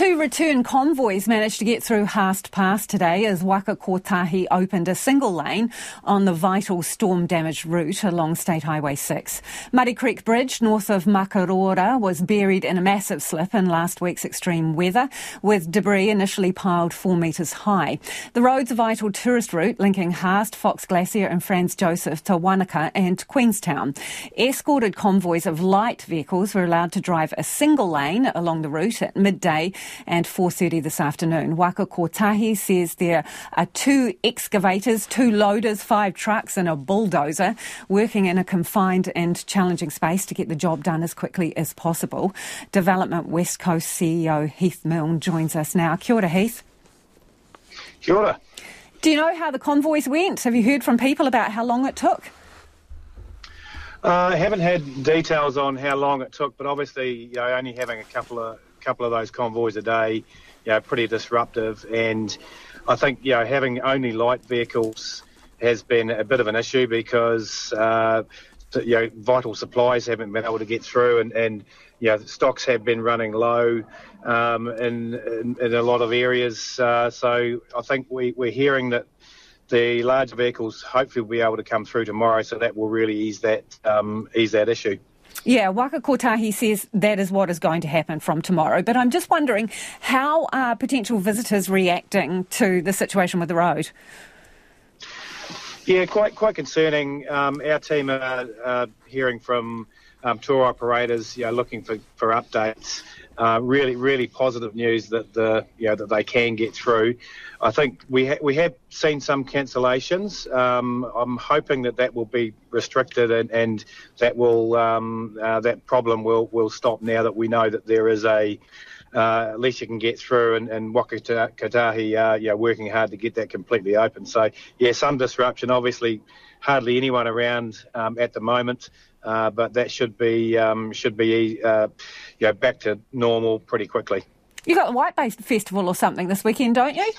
Two return convoys managed to get through Haast Pass today as Waka Kotahi opened a single lane on the vital storm damaged route along State Highway 6. Muddy Creek Bridge north of Makarora was buried in a massive slip in last week's extreme weather, with debris initially piled four metres high. The road's a vital tourist route linking Haast, Fox Glacier, and Franz Josef to Wanaka and Queenstown. Escorted convoys of light vehicles were allowed to drive a single lane along the route at midday and 4.30 this afternoon. Waka Kotahi says there are two excavators, two loaders, five trucks and a bulldozer working in a confined and challenging space to get the job done as quickly as possible. Development West Coast CEO Heath Milne joins us now. Kia ora, Heath. Kia ora. Do you know how the convoys went? Have you heard from people about how long it took? Uh, I haven't had details on how long it took, but obviously, you know, only having a couple of couple of those convoys a day, you know, pretty disruptive. And I think, you know, having only light vehicles has been a bit of an issue because, uh, you know, vital supplies haven't been able to get through and, and you know, stocks have been running low um, in, in, in, a lot of areas. Uh, so I think we, we're hearing that the larger vehicles hopefully will be able to come through tomorrow, so that will really ease that um, ease that issue. Yeah, Waka Kotahi says that is what is going to happen from tomorrow. But I'm just wondering, how are potential visitors reacting to the situation with the road? Yeah, quite quite concerning. Um, our team are uh, hearing from um, tour operators, you know, looking for, for updates. Uh, really, really positive news that the you know that they can get through. I think we ha- we have seen some cancellations. Um, I'm hoping that that will be restricted and, and that will um, uh, that problem will will stop now that we know that there is a uh, at least you can get through and, and Waka Kotahi, uh, yeah, working hard to get that completely open. So, yeah, some disruption. Obviously, hardly anyone around um, at the moment. Uh, but that should be um, should be uh, you know, back to normal pretty quickly. You got the Whitebait Festival or something this weekend, don't you?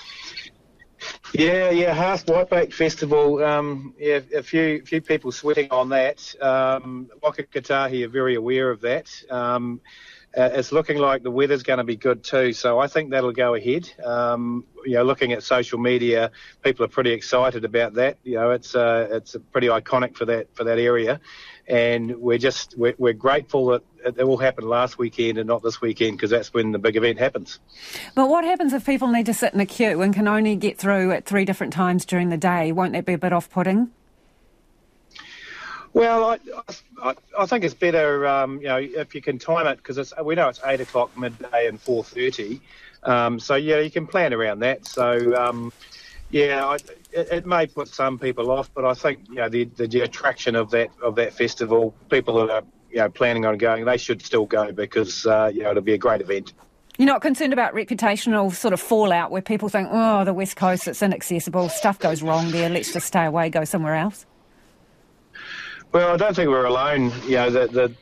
Yeah, yeah, Haast Whitebait Festival. Um, yeah, a few few people sweating on that. Um, Waka Kotahi are very aware of that. Um, uh, it's looking like the weather's going to be good too, so I think that'll go ahead. Um, you know, looking at social media, people are pretty excited about that. You know, it's uh, it's pretty iconic for that for that area, and we're just we're, we're grateful that it all happened last weekend and not this weekend because that's when the big event happens. But what happens if people need to sit in a queue and can only get through at three different times during the day? Won't that be a bit off-putting? Well, I, I, I, think it's better, um, you know, if you can time it because we know it's eight o'clock midday and four thirty. Um, so yeah, you can plan around that. So um, yeah, I, it, it, may put some people off, but I think you know the, the attraction of that of that festival, people that are you know planning on going, they should still go because uh, you know it'll be a great event. You're not concerned about reputational sort of fallout where people think, oh, the West Coast, it's inaccessible, stuff goes wrong there, let's just stay away, go somewhere else? Well, I don't think we're alone. You know, the, the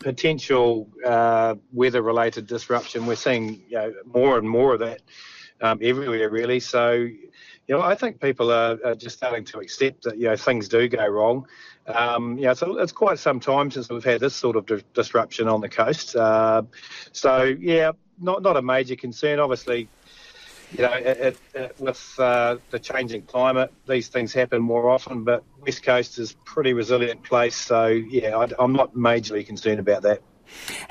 potential uh, weather-related disruption, we're seeing you know, more and more of that um, everywhere, really. So, you know, I think people are, are, just starting to accept that you know things do go wrong. Um, you know, so it's quite some time since we've had this sort of di- disruption on the coast. Uh, so, yeah, not not a major concern. Obviously, you know, it, it, with uh, the changing climate, these things happen more often. But West Coast is a pretty resilient place, so yeah, I, am not majorly concerned about that.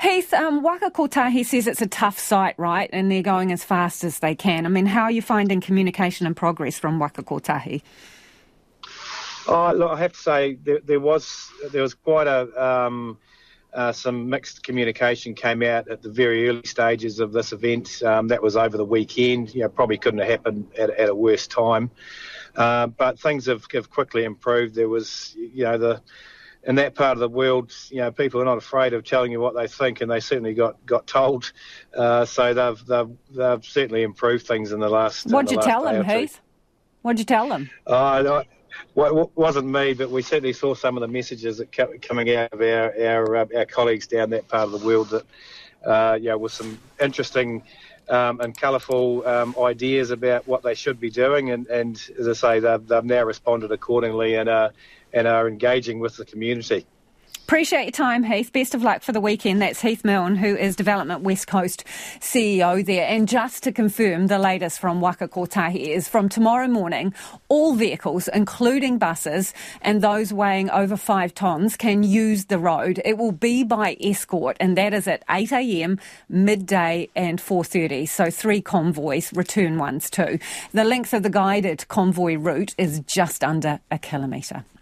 Heath, um, Waka Kotahi says it's a tough site, right? And they're going as fast as they can. I mean, how are you finding communication and progress from Waka Kotahi? Oh, look, I have to say there, there was there was quite a um, uh, some mixed communication came out at the very early stages of this event. Um, that was over the weekend. You know, probably couldn't have happened at, at a worse time. Uh, but things have, have quickly improved. There was, you know, the in that part of the world, you know, people are not afraid of telling you what they think, and they certainly got got told. Uh, so they've, they've they've certainly improved things in the last. What'd you tell them, Heath? What'd you tell them? Uh, well, it wasn't me, but we certainly saw some of the messages that kept coming out of our our, uh, our colleagues down that part of the world that, uh, yeah, with some interesting um, and colourful um, ideas about what they should be doing, and, and as I say, they've, they've now responded accordingly and uh, and are engaging with the community. Appreciate your time, Heath. Best of luck for the weekend. That's Heath Milne, who is Development West Coast CEO there. And just to confirm, the latest from Waka Kotahi is from tomorrow morning, all vehicles, including buses and those weighing over five tonnes, can use the road. It will be by escort, and that is at 8 a.m., midday, and 4:30. So three convoys, return ones too. The length of the guided convoy route is just under a kilometre.